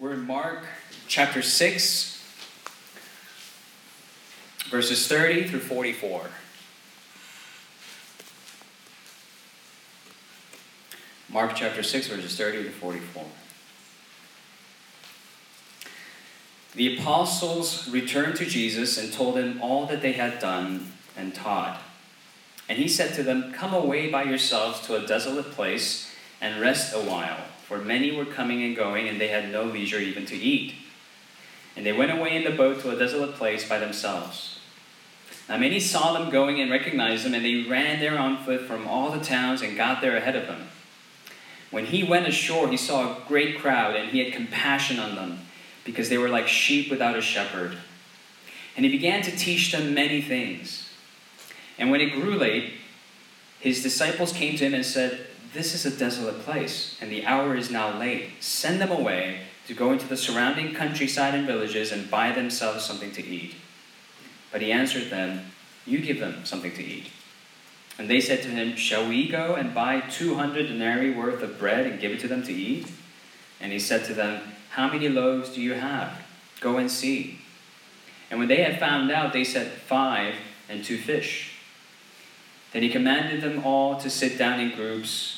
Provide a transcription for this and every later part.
We're in Mark chapter 6, verses 30 through 44. Mark chapter 6, verses 30 to 44. The apostles returned to Jesus and told him all that they had done and taught. And he said to them, Come away by yourselves to a desolate place and rest a while, for many were coming and going, and they had no leisure even to eat. And they went away in the boat to a desolate place by themselves. Now many saw them going and recognized them, and they ran there on foot from all the towns and got there ahead of them. When he went ashore, he saw a great crowd, and he had compassion on them because they were like sheep without a shepherd. And he began to teach them many things. And when it grew late, his disciples came to him and said, This is a desolate place, and the hour is now late. Send them away to go into the surrounding countryside and villages and buy themselves something to eat. But he answered them, You give them something to eat. And they said to him, Shall we go and buy 200 denarii worth of bread and give it to them to eat? And he said to them, how many loaves do you have? Go and see. And when they had found out, they said, Five and two fish. Then he commanded them all to sit down in groups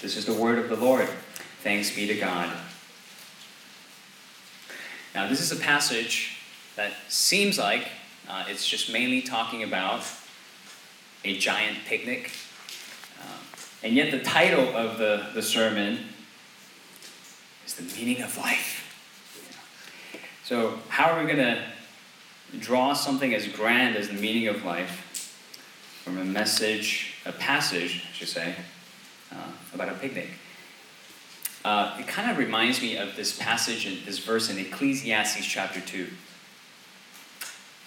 This is the word of the Lord. Thanks be to God. Now, this is a passage that seems like uh, it's just mainly talking about a giant picnic. Um, and yet, the title of the, the sermon is The Meaning of Life. So, how are we going to draw something as grand as the meaning of life from a message, a passage, I should say, uh, about a picnic? Uh, it kind of reminds me of this passage in this verse in Ecclesiastes chapter 2.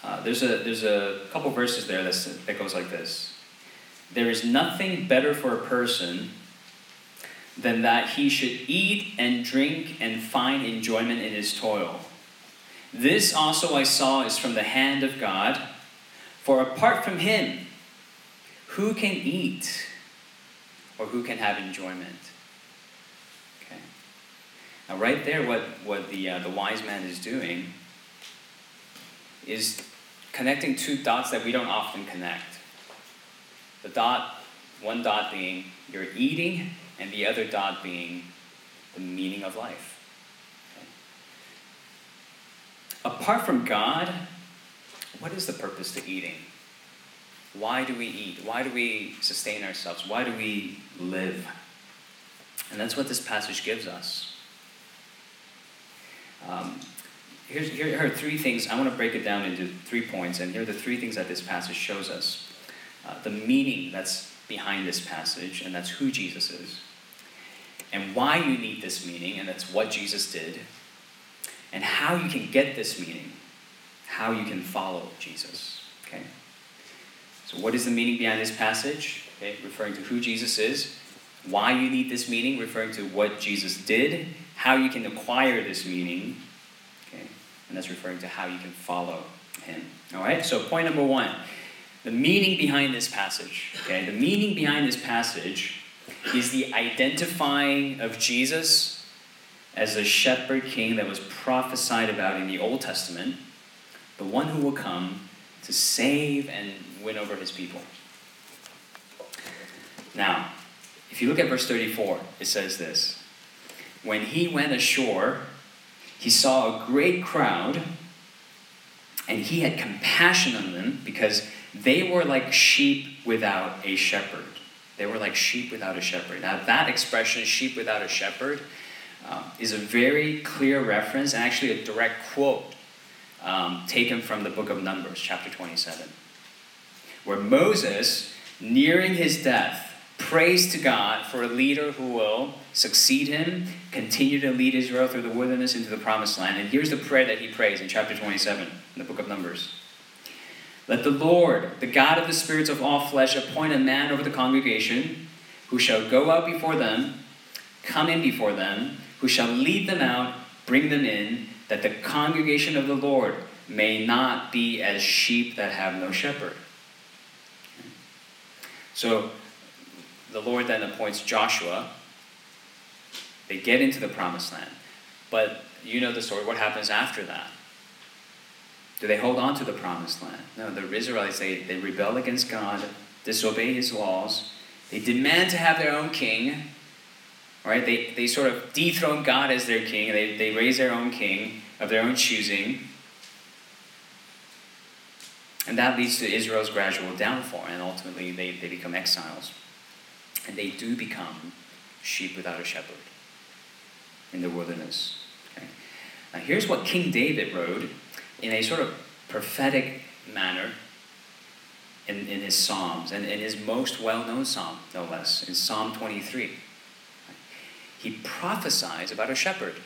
Uh, there's, a, there's a couple verses there that goes like this There is nothing better for a person than that he should eat and drink and find enjoyment in his toil. This also I saw is from the hand of God, for apart from him, who can eat or who can have enjoyment? Okay. Now, right there, what, what the, uh, the wise man is doing is connecting two dots that we don't often connect. The dot, one dot being you're eating, and the other dot being the meaning of life. Apart from God, what is the purpose to eating? Why do we eat? Why do we sustain ourselves? Why do we live? And that's what this passage gives us. Um, here's, here are three things. I want to break it down into three points, and here are the three things that this passage shows us uh, the meaning that's behind this passage, and that's who Jesus is, and why you need this meaning, and that's what Jesus did, and how you can get this meaning, how you can follow Jesus. Okay? So, what is the meaning behind this passage? Okay, referring to who Jesus is, why you need this meaning, referring to what Jesus did, how you can acquire this meaning, okay, and that's referring to how you can follow him. All right. So, point number one, the meaning behind this passage. Okay, the meaning behind this passage is the identifying of Jesus as the shepherd king that was prophesied about in the Old Testament, the one who will come to save and win over his people. Now, if you look at verse 34, it says this When he went ashore, he saw a great crowd, and he had compassion on them because they were like sheep without a shepherd. They were like sheep without a shepherd. Now, that expression, sheep without a shepherd, um, is a very clear reference and actually a direct quote um, taken from the book of Numbers, chapter 27, where Moses, nearing his death, prays to God for a leader who will succeed him, continue to lead Israel through the wilderness into the promised land. And here's the prayer that he prays in chapter 27 in the book of Numbers. Let the Lord, the God of the spirits of all flesh, appoint a man over the congregation who shall go out before them, come in before them, who shall lead them out, bring them in, that the congregation of the Lord may not be as sheep that have no shepherd. So the Lord then appoints Joshua. They get into the promised land. But you know the story. What happens after that? Do they hold on to the promised land? No, the Israelites, they, they rebel against God, disobey his laws. They demand to have their own king. Right? They, they sort of dethrone God as their king. They, they raise their own king of their own choosing. And that leads to Israel's gradual downfall, and ultimately they, they become exiles. And they do become sheep without a shepherd in the wilderness. Okay? Now, here's what King David wrote in a sort of prophetic manner in, in his Psalms, and in his most well known psalm, no less, in Psalm 23. He prophesies about a shepherd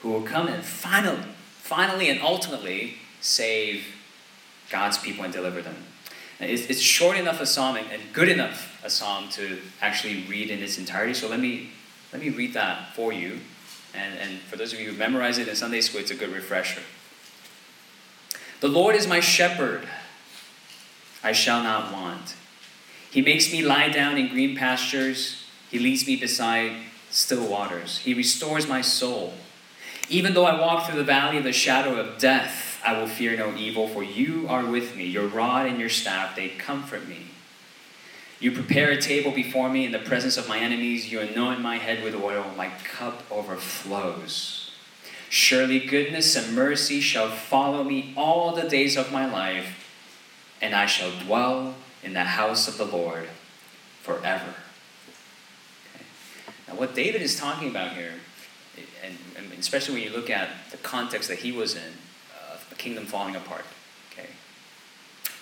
who will come and finally, finally and ultimately save God's people and deliver them. It's, short enough a psalm and, and good enough a psalm to actually read in its entirety. So let me let me read that for you. And, and for those of you who memorize it in Sunday school, it's a good refresher. The Lord is my shepherd, I shall not want. He makes me lie down in green pastures, He leads me beside still waters. He restores my soul. Even though I walk through the valley of the shadow of death, I will fear no evil, for you are with me. Your rod and your staff, they comfort me. You prepare a table before me in the presence of my enemies. You anoint my head with oil. My cup overflows. Surely goodness and mercy shall follow me all the days of my life, and I shall dwell in the house of the Lord forever. Okay. Now, what David is talking about here, and, and especially when you look at the context that he was in, kingdom falling apart. Okay?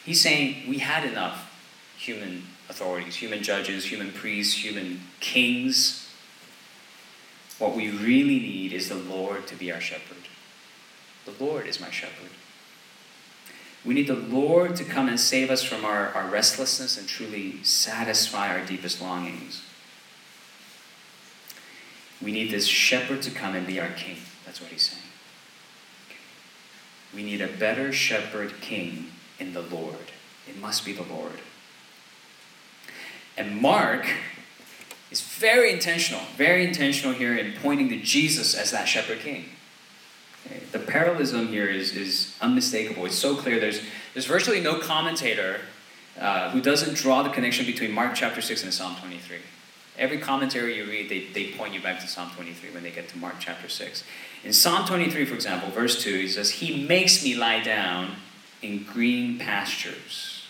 He's saying we had enough human authorities, human judges, human priests, human kings. What we really need is the Lord to be our shepherd. The Lord is my shepherd. We need the Lord to come and save us from our, our restlessness and truly satisfy our deepest longings. We need this shepherd to come and be our king. That's what he's saying. We need a better shepherd king in the Lord. It must be the Lord. And Mark is very intentional, very intentional here in pointing to Jesus as that shepherd king. The parallelism here is, is unmistakable. It's so clear. There's, there's virtually no commentator uh, who doesn't draw the connection between Mark chapter 6 and Psalm 23. Every commentary you read, they, they point you back to Psalm 23 when they get to Mark chapter 6. In Psalm 23, for example, verse 2, he says, He makes me lie down in green pastures.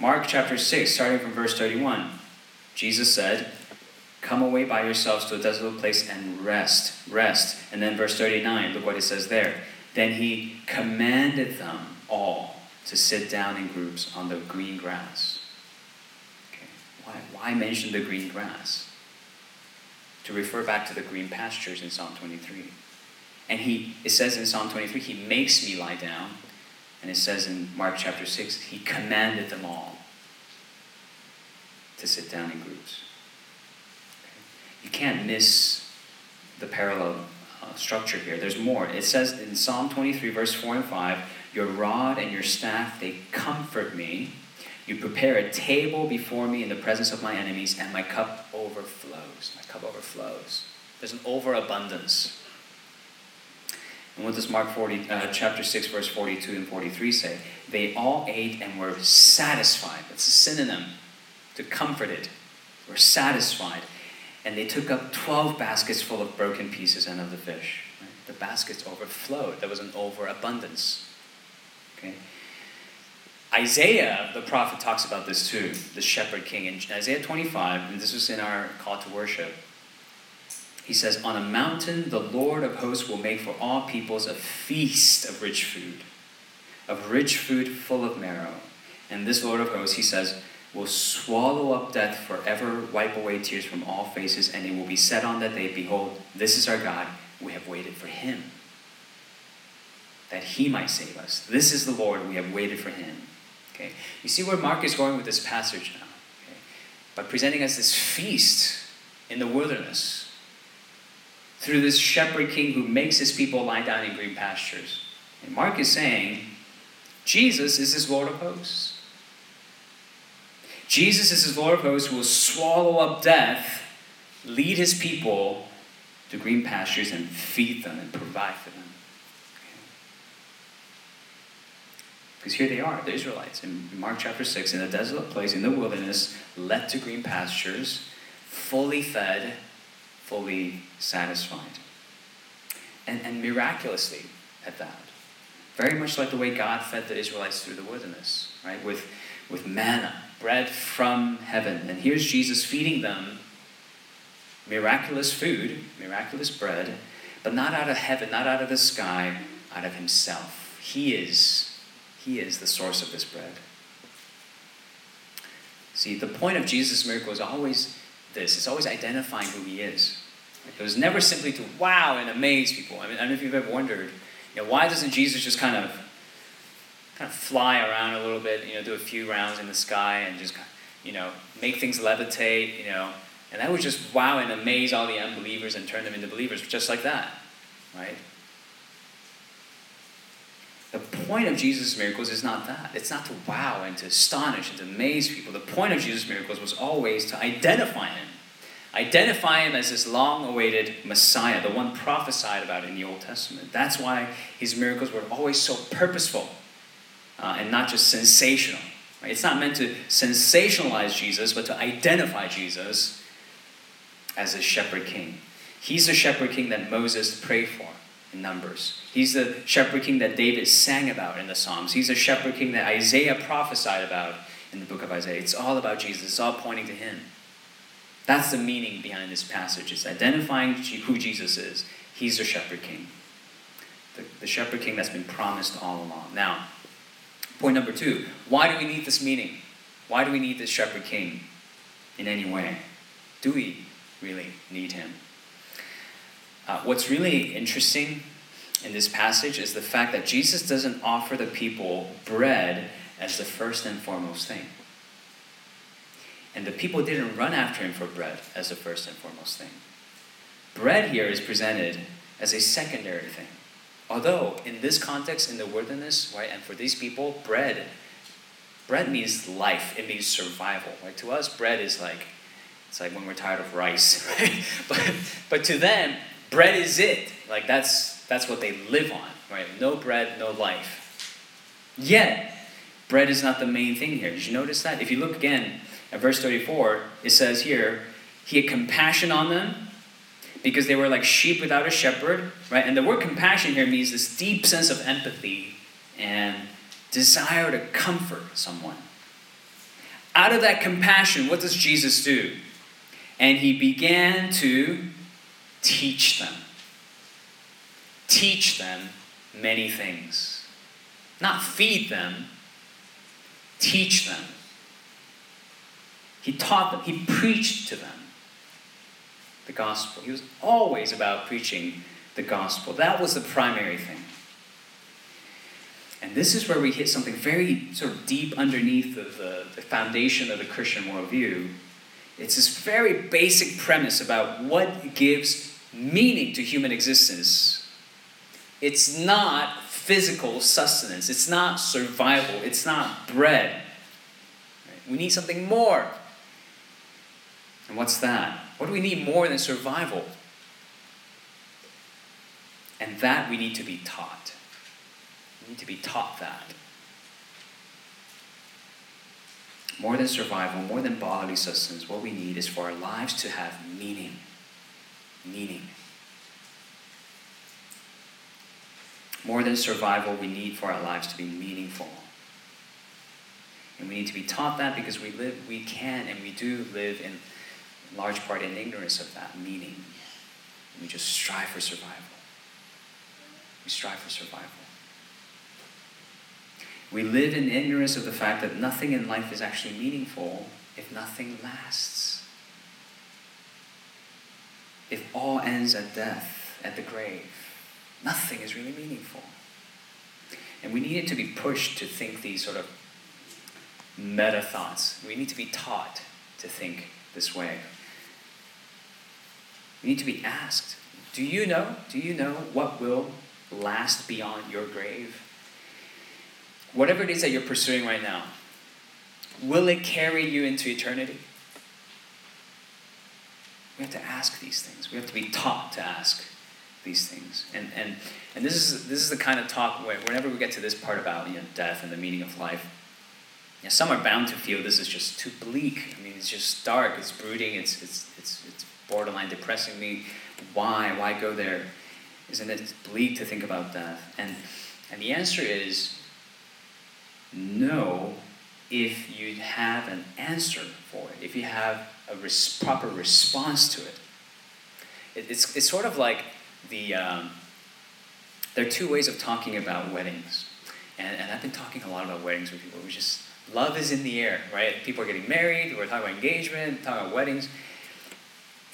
Mark chapter 6, starting from verse 31, Jesus said, Come away by yourselves to a desolate place and rest. Rest. And then verse 39, look what it says there. Then he commanded them all to sit down in groups on the green grass. Why, why mention the green grass? To refer back to the green pastures in Psalm 23. And he, it says in Psalm 23, he makes me lie down. And it says in Mark chapter 6, he commanded them all to sit down in groups. You can't miss the parallel uh, structure here. There's more. It says in Psalm 23, verse 4 and 5, Your rod and your staff, they comfort me. You prepare a table before me in the presence of my enemies, and my cup overflows. My cup overflows. There's an overabundance. And what does Mark 40, uh, chapter 6, verse 42 and 43 say? They all ate and were satisfied. That's a synonym to comforted. Were satisfied. And they took up 12 baskets full of broken pieces and of the fish. Right? The baskets overflowed. There was an overabundance. Okay? Isaiah, the prophet, talks about this too, the shepherd king. In Isaiah 25, and this is in our call to worship, he says, On a mountain the Lord of hosts will make for all peoples a feast of rich food, of rich food full of marrow. And this Lord of hosts, he says, will swallow up death forever, wipe away tears from all faces, and it will be said on that day, Behold, this is our God. We have waited for him, that he might save us. This is the Lord. We have waited for him. Okay? You see where Mark is going with this passage now. Okay? By presenting us this feast in the wilderness through this shepherd king who makes his people lie down in green pastures. And Mark is saying, Jesus is his Lord of hosts. Jesus is his Lord of hosts who will swallow up death, lead his people to green pastures, and feed them and provide for them. Because here they are, the Israelites, in Mark chapter 6, in a desolate place, in the wilderness, led to green pastures, fully fed, fully satisfied. And, and miraculously at that. Very much like the way God fed the Israelites through the wilderness, right? With, with manna, bread from heaven. And here's Jesus feeding them miraculous food, miraculous bread, but not out of heaven, not out of the sky, out of himself. He is he is the source of this bread. See, the point of Jesus' miracle is always this it's always identifying who he is. It was never simply to wow and amaze people. I mean, I don't know if you've ever wondered, you know, why doesn't Jesus just kind of kind of fly around a little bit, you know, do a few rounds in the sky and just, you know, make things levitate, you know, and that would just wow and amaze all the unbelievers and turn them into believers just like that, right? The point of Jesus' miracles is not that. It's not to wow and to astonish and to amaze people. The point of Jesus' miracles was always to identify him. Identify him as this long awaited Messiah, the one prophesied about in the Old Testament. That's why his miracles were always so purposeful uh, and not just sensational. Right? It's not meant to sensationalize Jesus, but to identify Jesus as a shepherd king. He's the shepherd king that Moses prayed for in Numbers. He's the shepherd king that David sang about in the Psalms. He's the shepherd king that Isaiah prophesied about in the book of Isaiah. It's all about Jesus, it's all pointing to him. That's the meaning behind this passage. It's identifying who Jesus is. He's the shepherd king. The, the shepherd king that's been promised all along. Now, point number two why do we need this meaning? Why do we need this shepherd king in any way? Do we really need him? Uh, what's really interesting in this passage is the fact that Jesus doesn't offer the people bread as the first and foremost thing. And the people didn't run after him for bread as the first and foremost thing. Bread here is presented as a secondary thing. Although, in this context, in the wilderness, right, and for these people, bread, bread means life. It means survival. Right? To us, bread is like, it's like when we're tired of rice, right? But, but to them, bread is it. Like that's that's what they live on, right? No bread, no life. Yet, bread is not the main thing here. Did you notice that? If you look again at verse 34, it says here, he had compassion on them because they were like sheep without a shepherd, right? And the word compassion here means this deep sense of empathy and desire to comfort someone. Out of that compassion, what does Jesus do? And he began to teach them. Teach them many things. Not feed them, teach them. He taught them, he preached to them the gospel. He was always about preaching the gospel. That was the primary thing. And this is where we hit something very sort of deep underneath the, the, the foundation of the Christian worldview. It's this very basic premise about what gives meaning to human existence. It's not physical sustenance, it's not survival, it's not bread. We need something more. And what's that? What do we need more than survival? And that we need to be taught. We need to be taught that. More than survival, more than bodily sustenance, what we need is for our lives to have meaning meaning. More than survival, we need for our lives to be meaningful. And we need to be taught that because we live, we can and we do live in large part in ignorance of that meaning. We just strive for survival. We strive for survival. We live in ignorance of the fact that nothing in life is actually meaningful if nothing lasts. If all ends at death, at the grave, nothing is really meaningful. And we needed to be pushed to think these sort of meta thoughts. We need to be taught to think this way. We need to be asked Do you know? Do you know what will last beyond your grave? Whatever it is that you're pursuing right now, will it carry you into eternity? We have to ask these things. We have to be taught to ask these things. And, and, and this, is, this is the kind of talk where, whenever we get to this part about you know, death and the meaning of life, you know, some are bound to feel this is just too bleak. I mean, it's just dark, it's brooding, it's, it's, it's, it's borderline depressing me. Why? Why go there? Isn't it bleak to think about death? And, and the answer is no, if you have an answer for it, if you have a res- proper response to it. it. it's, it's sort of like the, um, there are two ways of talking about weddings. And, and I've been talking a lot about weddings with people. We just, love is in the air, right? People are getting married, we're talking about engagement, talking about weddings.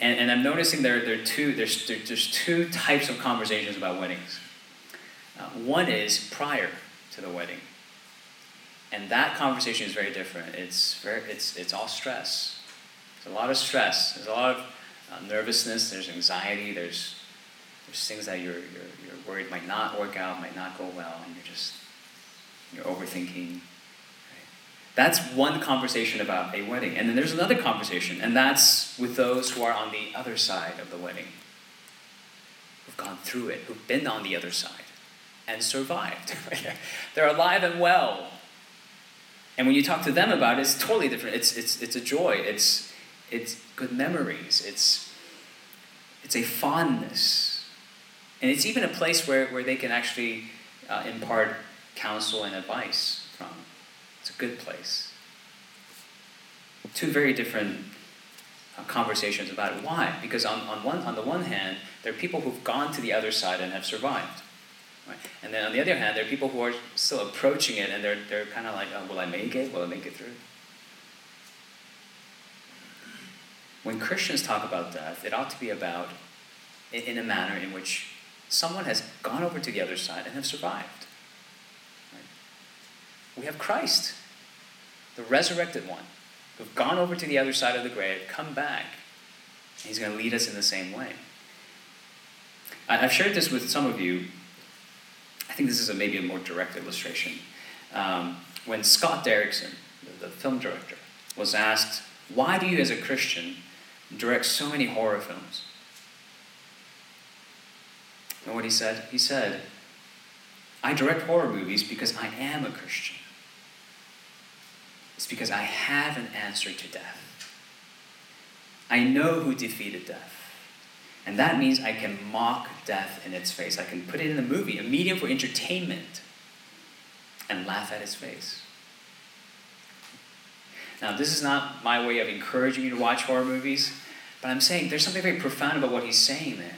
And, and I'm noticing there, there, are two, there's, there, there's two types of conversations about weddings. Uh, one is prior to the wedding. And that conversation is very different. It's, very, it's, it's all stress. There's a lot of stress. There's a lot of uh, nervousness. There's anxiety. There's, there's things that you're, you're, you're worried might not work out, might not go well, and you're just you're overthinking. Right? That's one conversation about a wedding. And then there's another conversation, and that's with those who are on the other side of the wedding, who've gone through it, who've been on the other side and survived. They're alive and well and when you talk to them about it, it's totally different. It's, it's, it's a joy. It's, it's good memories. It's, it's a fondness. And it's even a place where, where they can actually uh, impart counsel and advice from. It's a good place. Two very different uh, conversations about it. Why? Because on, on, one, on the one hand, there are people who've gone to the other side and have survived. Right? And then on the other hand, there are people who are still approaching it and they're, they're kind of like, oh, will I make it? Will I make it through? When Christians talk about death, it ought to be about in, in a manner in which someone has gone over to the other side and have survived. Right? We have Christ, the resurrected one, who've gone over to the other side of the grave, come back. And he's going to lead us in the same way. I've shared this with some of you I think this is a, maybe a more direct illustration. Um, when Scott Derrickson, the, the film director, was asked, Why do you, as a Christian, direct so many horror films? And what he said? He said, I direct horror movies because I am a Christian. It's because I have an answer to death. I know who defeated death. And that means I can mock death in its face. I can put it in a movie, a medium for entertainment, and laugh at its face. Now, this is not my way of encouraging you to watch horror movies, but I'm saying there's something very profound about what he's saying there.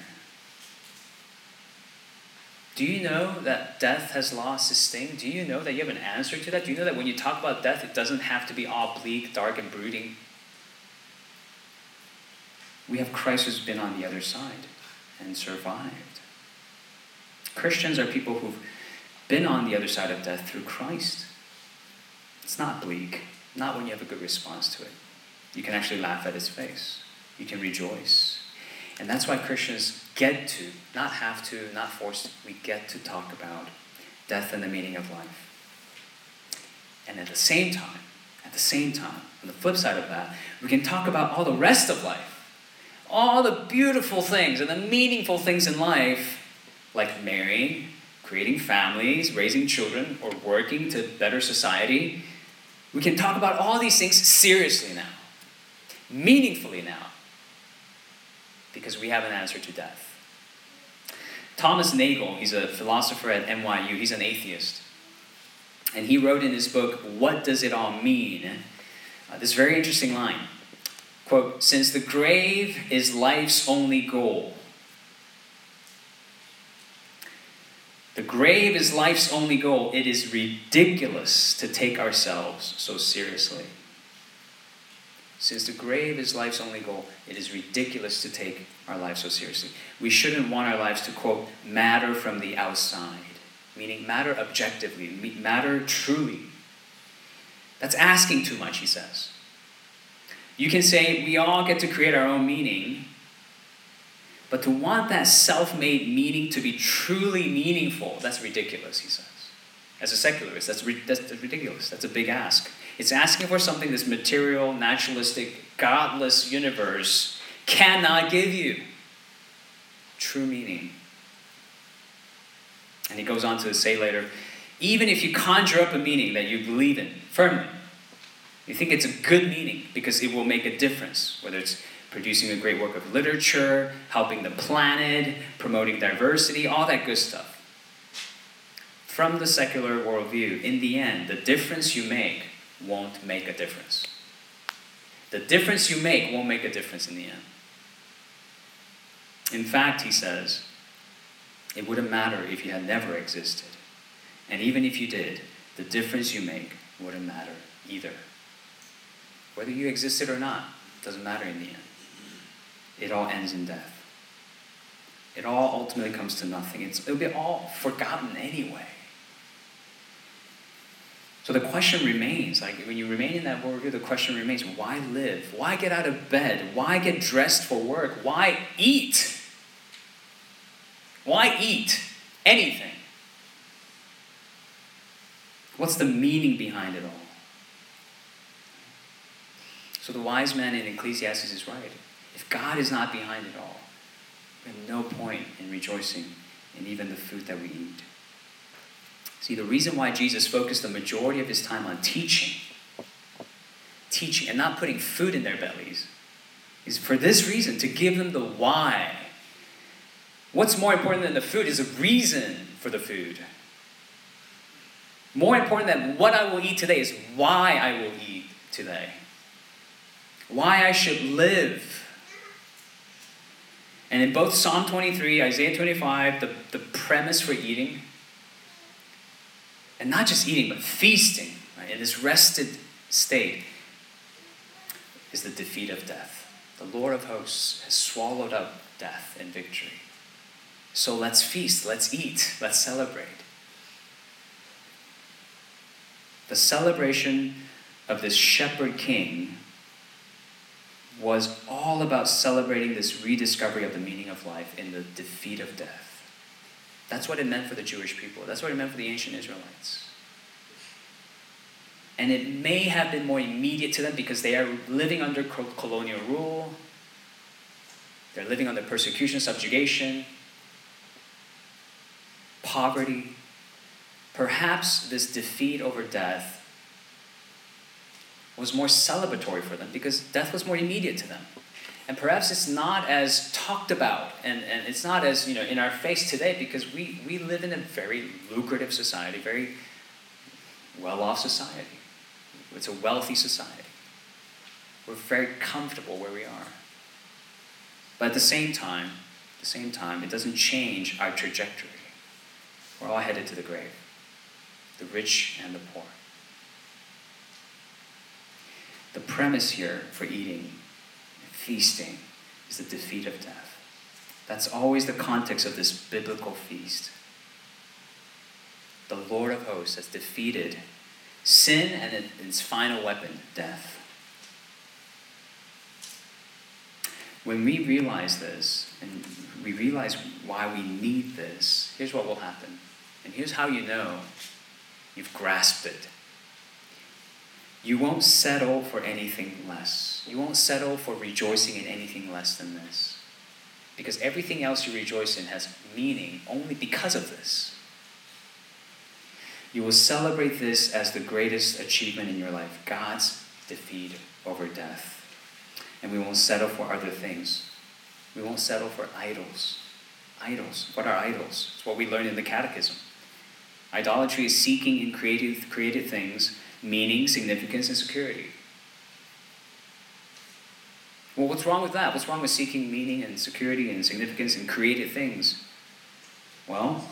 Do you know that death has lost its sting? Do you know that you have an answer to that? Do you know that when you talk about death, it doesn't have to be all bleak, dark, and brooding? we have Christ who's been on the other side and survived. Christians are people who've been on the other side of death through Christ. It's not bleak, not when you have a good response to it. You can actually laugh at his face, you can rejoice. And that's why Christians get to, not have to, not forced, we get to talk about death and the meaning of life. And at the same time, at the same time, on the flip side of that, we can talk about all the rest of life. All the beautiful things and the meaningful things in life, like marrying, creating families, raising children, or working to better society, we can talk about all these things seriously now, meaningfully now, because we have an answer to death. Thomas Nagel, he's a philosopher at NYU, he's an atheist. And he wrote in his book, What Does It All Mean? Uh, this very interesting line. Quote, since the grave is life's only goal, The grave is life's only goal. It is ridiculous to take ourselves so seriously. Since the grave is life's only goal, it is ridiculous to take our lives so seriously. We shouldn't want our lives to, quote, matter from the outside, meaning matter objectively, matter truly. That's asking too much, he says. You can say we all get to create our own meaning, but to want that self made meaning to be truly meaningful, that's ridiculous, he says. As a secularist, that's, that's ridiculous. That's a big ask. It's asking for something this material, naturalistic, godless universe cannot give you true meaning. And he goes on to say later even if you conjure up a meaning that you believe in firmly, you think it's a good meaning because it will make a difference, whether it's producing a great work of literature, helping the planet, promoting diversity, all that good stuff. From the secular worldview, in the end, the difference you make won't make a difference. The difference you make won't make a difference in the end. In fact, he says, it wouldn't matter if you had never existed. And even if you did, the difference you make wouldn't matter either. Whether you existed or not, doesn't matter in the end. It all ends in death. It all ultimately comes to nothing. It's, it'll be all forgotten anyway. So the question remains, like when you remain in that worldview, the question remains, why live? Why get out of bed? Why get dressed for work? Why eat? Why eat anything? What's the meaning behind it all? So the wise man in Ecclesiastes is right. If God is not behind it all, we have no point in rejoicing in even the food that we eat. See, the reason why Jesus focused the majority of his time on teaching, teaching, and not putting food in their bellies, is for this reason to give them the why. What's more important than the food is a reason for the food. More important than what I will eat today is why I will eat today. Why I should live. And in both Psalm 23, Isaiah 25, the, the premise for eating, and not just eating, but feasting, right, in this rested state, is the defeat of death. The Lord of hosts has swallowed up death in victory. So let's feast, let's eat, let's celebrate. The celebration of this shepherd king was all about celebrating this rediscovery of the meaning of life in the defeat of death. That's what it meant for the Jewish people. That's what it meant for the ancient Israelites. And it may have been more immediate to them because they are living under colonial rule. They're living under persecution, subjugation, poverty. Perhaps this defeat over death was more celebratory for them because death was more immediate to them. And perhaps it's not as talked about and, and it's not as you know in our face today because we, we live in a very lucrative society, very well-off society. It's a wealthy society. We're very comfortable where we are. But at the same time, at the same time, it doesn't change our trajectory. We're all headed to the grave. The rich and the poor. The premise here for eating, feasting, is the defeat of death. That's always the context of this biblical feast. The Lord of hosts has defeated sin and its final weapon, death. When we realize this, and we realize why we need this, here's what will happen. And here's how you know you've grasped it you won't settle for anything less. You won't settle for rejoicing in anything less than this. Because everything else you rejoice in has meaning only because of this. You will celebrate this as the greatest achievement in your life God's defeat over death. And we won't settle for other things. We won't settle for idols. Idols. What are idols? It's what we learn in the Catechism. Idolatry is seeking in created, created things meaning, significance, and security. Well, what's wrong with that? What's wrong with seeking meaning and security and significance and created things? Well,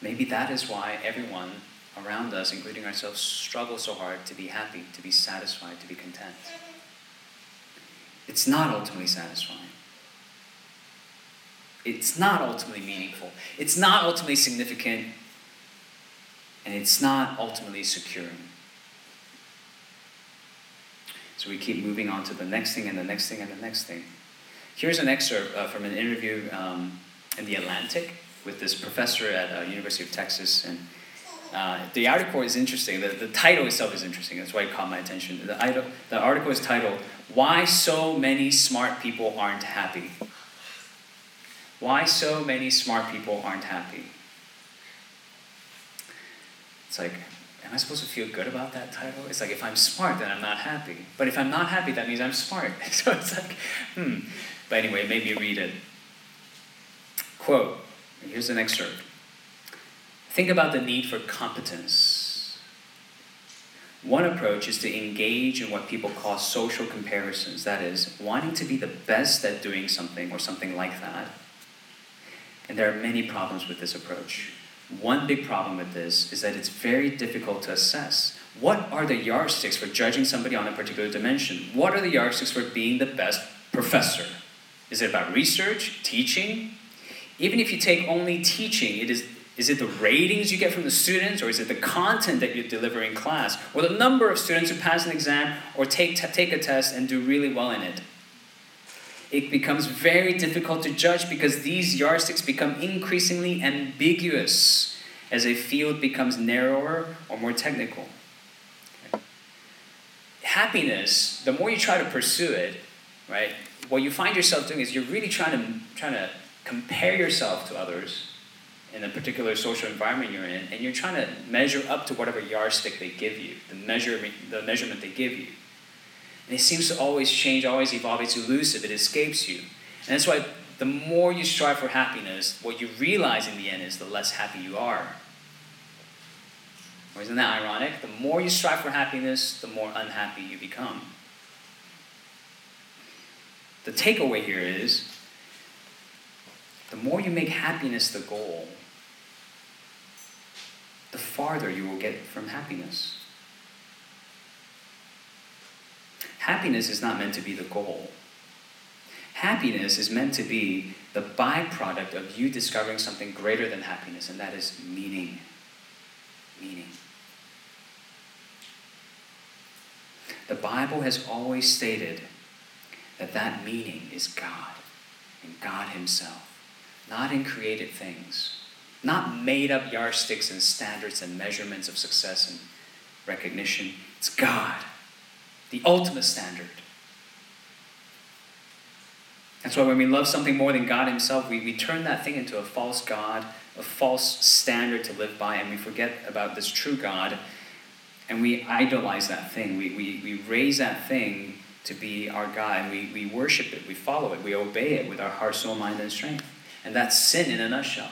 Maybe that is why everyone around us, including ourselves, struggle so hard to be happy, to be satisfied, to be content. It's not ultimately satisfying. It's not ultimately meaningful. It's not ultimately significant. And it's not ultimately securing. So we keep moving on to the next thing and the next thing and the next thing. Here's an excerpt uh, from an interview um, in The Atlantic with this professor at uh, University of Texas. And uh, the article is interesting. The, the title itself is interesting. That's why it caught my attention. The, the article is titled, Why So Many Smart People Aren't Happy. Why So Many Smart People Aren't Happy. It's like, am I supposed to feel good about that title? It's like, if I'm smart, then I'm not happy. But if I'm not happy, that means I'm smart. so it's like, hmm. But anyway, it made me read it. Quote, here's an excerpt. Think about the need for competence. One approach is to engage in what people call social comparisons, that is, wanting to be the best at doing something or something like that. And there are many problems with this approach. One big problem with this is that it's very difficult to assess. What are the yardsticks for judging somebody on a particular dimension? What are the yardsticks for being the best professor? Is it about research, teaching? Even if you take only teaching, it is, is it the ratings you get from the students, or is it the content that you deliver in class, or the number of students who pass an exam or take, t- take a test and do really well in it? It becomes very difficult to judge because these yardsticks become increasingly ambiguous as a field becomes narrower or more technical. Okay. Happiness, the more you try to pursue it, right, what you find yourself doing is you're really trying to, trying to compare yourself to others in a particular social environment you're in, and you're trying to measure up to whatever yardstick they give you, the measurement, the measurement they give you. And it seems to always change, always evolve. It's elusive, it escapes you. And that's why the more you strive for happiness, what you realize in the end is the less happy you are. Or isn't that ironic? The more you strive for happiness, the more unhappy you become. The takeaway here is the more you make happiness the goal, the farther you will get from happiness. Happiness is not meant to be the goal. Happiness is meant to be the byproduct of you discovering something greater than happiness, and that is meaning. Meaning. The Bible has always stated that that meaning is God and God Himself, not in created things, not made up yardsticks and standards and measurements of success and recognition. It's God, the ultimate standard. That's why when we love something more than God Himself, we, we turn that thing into a false God, a false standard to live by, and we forget about this true God, and we idolize that thing. We, we, we raise that thing to be our God. And we, we worship it, we follow it, we obey it with our heart, soul, mind, and strength. And that's sin in a nutshell.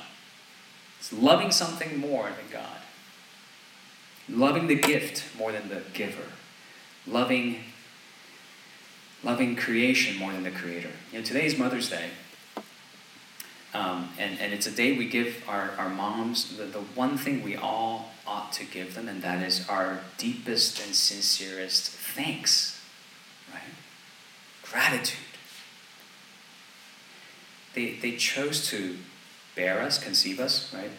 It's loving something more than God, loving the gift more than the giver, loving, loving creation more than the creator. You know, today is Mother's Day. Um, and, and it's a day we give our, our moms the, the one thing we all ought to give them, and that is our deepest and sincerest thanks right? Gratitude. They, they chose to bear us, conceive us, right?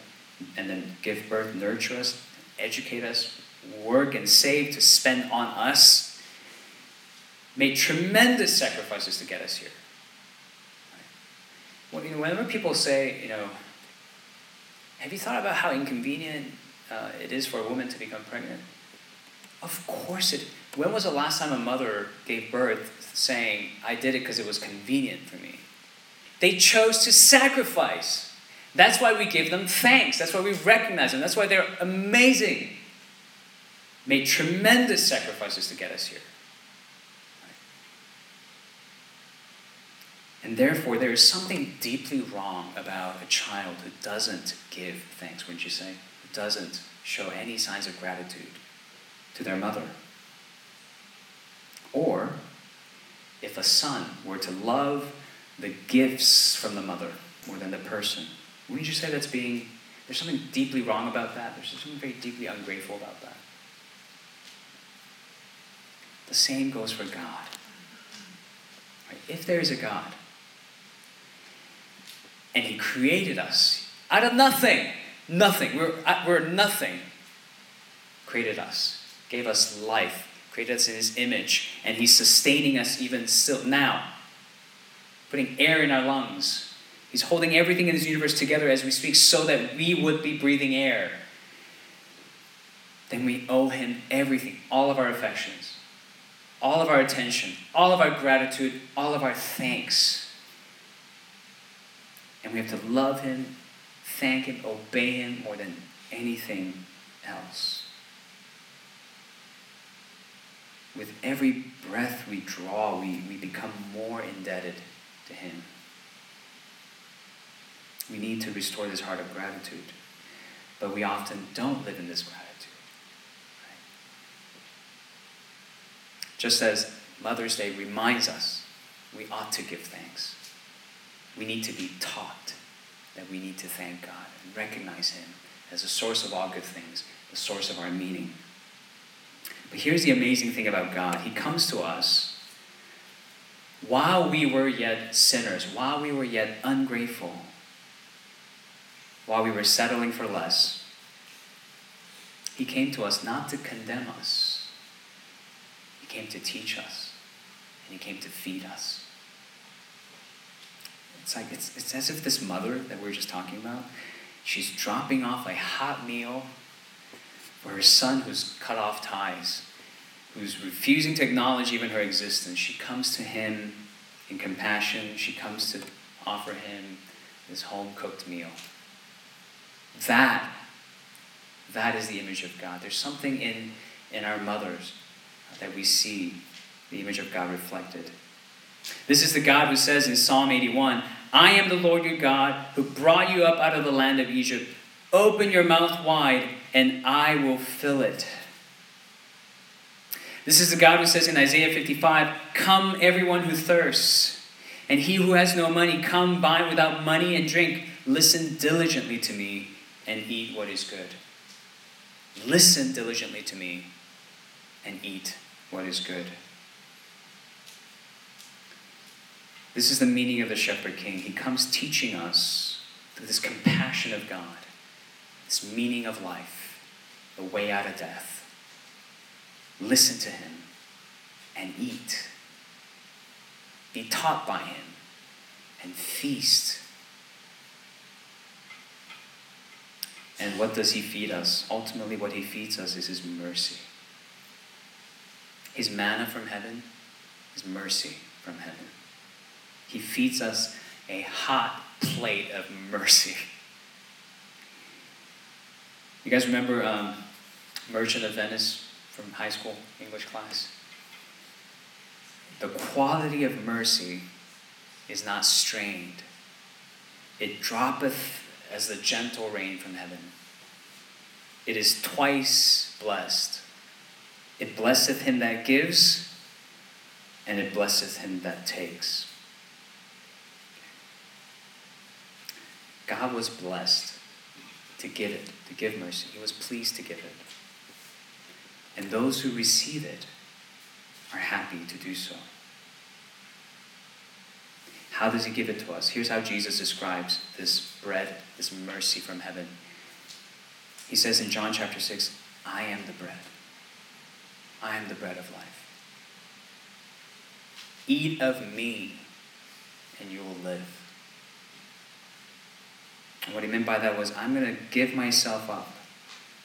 And then give birth, nurture us, educate us, work and save to spend on us. Made tremendous sacrifices to get us here. Well, you know, whenever people say, you know, have you thought about how inconvenient uh, it is for a woman to become pregnant? Of course it. When was the last time a mother gave birth saying, I did it because it was convenient for me? They chose to sacrifice. That's why we give them thanks. That's why we recognize them. That's why they're amazing. Made tremendous sacrifices to get us here. And therefore, there is something deeply wrong about a child who doesn't give thanks, wouldn't you say? Who doesn't show any signs of gratitude to their mother. Or if a son were to love the gifts from the mother more than the person, wouldn't you say that's being There's something deeply wrong about that. There's something very deeply ungrateful about that. The same goes for God. Right? If there is a God, and He created us out of nothing, nothing, we're, uh, we're nothing, created us, gave us life, created us in His image, and He's sustaining us even still now, putting air in our lungs. He's holding everything in this universe together as we speak so that we would be breathing air. Then we owe Him everything, all of our affections all of our attention, all of our gratitude, all of our thanks. And we have to love Him, thank Him, obey Him more than anything else. With every breath we draw, we, we become more indebted to Him. We need to restore this heart of gratitude, but we often don't live in this gratitude. Just as Mother's Day reminds us we ought to give thanks. We need to be taught that we need to thank God and recognize Him as the source of all good things, the source of our meaning. But here's the amazing thing about God He comes to us while we were yet sinners, while we were yet ungrateful, while we were settling for less. He came to us not to condemn us came to teach us, and He came to feed us. It's like it's, it's as if this mother that we are just talking about, she's dropping off a hot meal for her son who's cut off ties, who's refusing to acknowledge even her existence. She comes to him in compassion. She comes to offer him this home cooked meal. That, that is the image of God. There's something in, in our mothers that we see the image of God reflected. This is the God who says in Psalm 81 I am the Lord your God who brought you up out of the land of Egypt. Open your mouth wide, and I will fill it. This is the God who says in Isaiah 55 Come, everyone who thirsts, and he who has no money, come buy without money and drink. Listen diligently to me and eat what is good. Listen diligently to me and eat what is good. This is the meaning of the Shepherd King. He comes teaching us through this compassion of God, this meaning of life, the way out of death. Listen to him and eat. Be taught by him and feast. And what does he feed us? Ultimately, what he feeds us is his mercy. His manna from heaven, His mercy from heaven. He feeds us a hot plate of mercy. You guys remember um, Merchant of Venice from high school English class? The quality of mercy is not strained, it droppeth as the gentle rain from heaven. It is twice blessed it blesseth him that gives, and it blesseth him that takes. God was blessed to give it, to give mercy. He was pleased to give it. And those who receive it are happy to do so. How does he give it to us? Here's how Jesus describes this bread, this mercy from heaven. He says in John chapter 6, I am the bread. Am the bread of life. Eat of me, and you will live. And what he meant by that was, I'm going to give myself up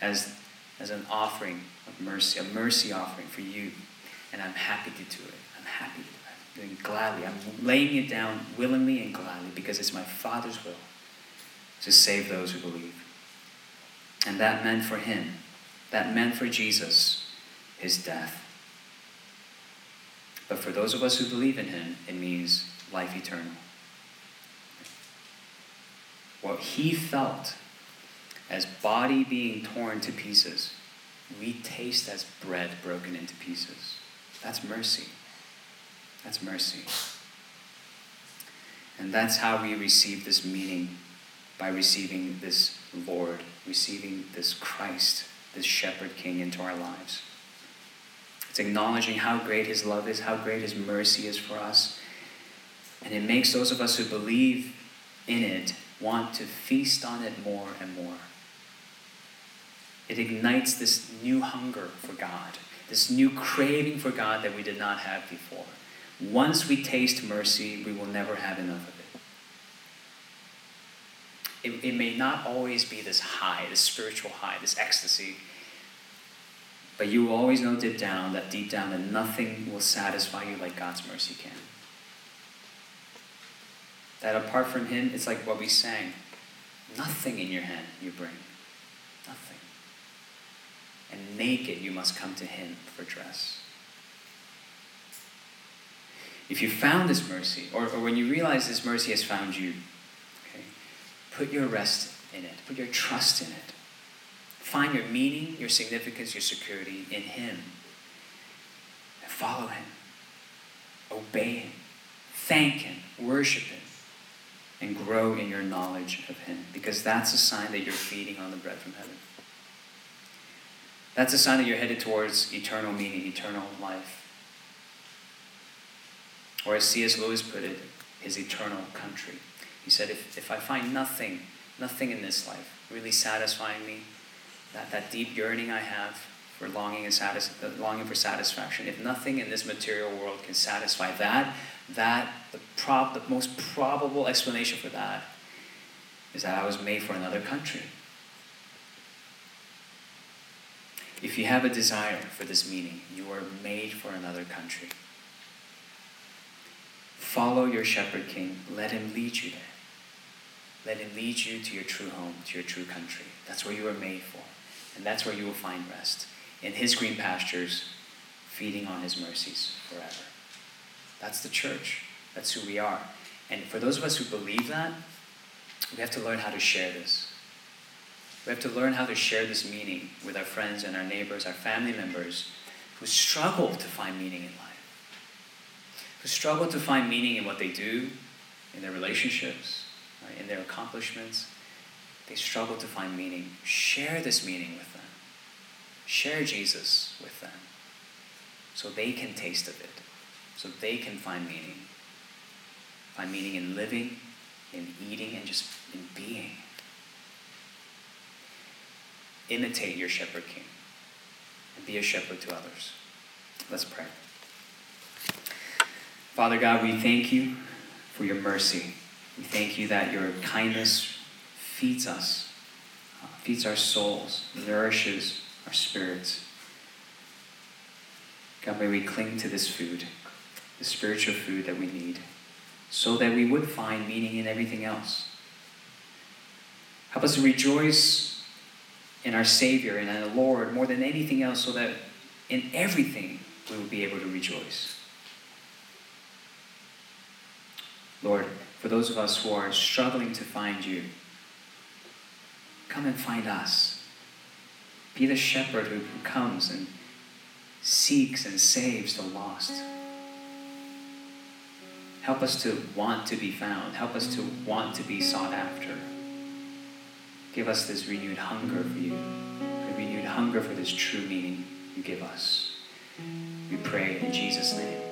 as, as an offering of mercy, a mercy offering for you. And I'm happy to do it. I'm happy. I'm doing it gladly. I'm laying it down willingly and gladly because it's my Father's will to save those who believe. And that meant for him, that meant for Jesus his death. But for those of us who believe in him, it means life eternal. What he felt as body being torn to pieces, we taste as bread broken into pieces. That's mercy. That's mercy. And that's how we receive this meaning by receiving this Lord, receiving this Christ, this shepherd king into our lives. It's acknowledging how great his love is, how great his mercy is for us. And it makes those of us who believe in it want to feast on it more and more. It ignites this new hunger for God, this new craving for God that we did not have before. Once we taste mercy, we will never have enough of it. It, it may not always be this high, this spiritual high, this ecstasy, but you will always know deep down that deep down that nothing will satisfy you like God's mercy can. That apart from Him, it's like what we sang nothing in your hand you bring. Nothing. And naked you must come to Him for dress. If you found this mercy, or, or when you realize this mercy has found you, okay, put your rest in it, put your trust in it. Find your meaning, your significance, your security in Him. And follow Him. Obey Him. Thank Him. Worship Him. And grow in your knowledge of Him. Because that's a sign that you're feeding on the bread from heaven. That's a sign that you're headed towards eternal meaning, eternal life. Or as C.S. Lewis put it, his eternal country. He said, if, if I find nothing, nothing in this life really satisfying me, that, that deep yearning I have for longing and satis- uh, longing for satisfaction, if nothing in this material world can satisfy that, that the, the most probable explanation for that is that I was made for another country. If you have a desire for this meaning, you are made for another country. Follow your shepherd king. Let him lead you there. Let him lead you to your true home, to your true country. That's where you were made for. And that's where you will find rest. In his green pastures, feeding on his mercies forever. That's the church. That's who we are. And for those of us who believe that, we have to learn how to share this. We have to learn how to share this meaning with our friends and our neighbors, our family members who struggle to find meaning in life, who struggle to find meaning in what they do, in their relationships, right, in their accomplishments. They struggle to find meaning. Share this meaning with them. Share Jesus with them so they can taste of it, so they can find meaning. Find meaning in living, in eating, and just in being imitate your shepherd king and be a shepherd to others. Let's pray. Father God, we thank you for your mercy. We thank you that your kindness feeds us, uh, feeds our souls, nourishes our spirits. God, may we cling to this food, the spiritual food that we need, so that we would find meaning in everything else. Help us to rejoice in our Savior and in the Lord more than anything else, so that in everything we will be able to rejoice. Lord, for those of us who are struggling to find you, come and find us. Be the shepherd who comes and seeks and saves the lost. Help us to want to be found. Help us to want to be sought after. Give us this renewed hunger for you, a renewed hunger for this true meaning you give us. We pray in Jesus' name.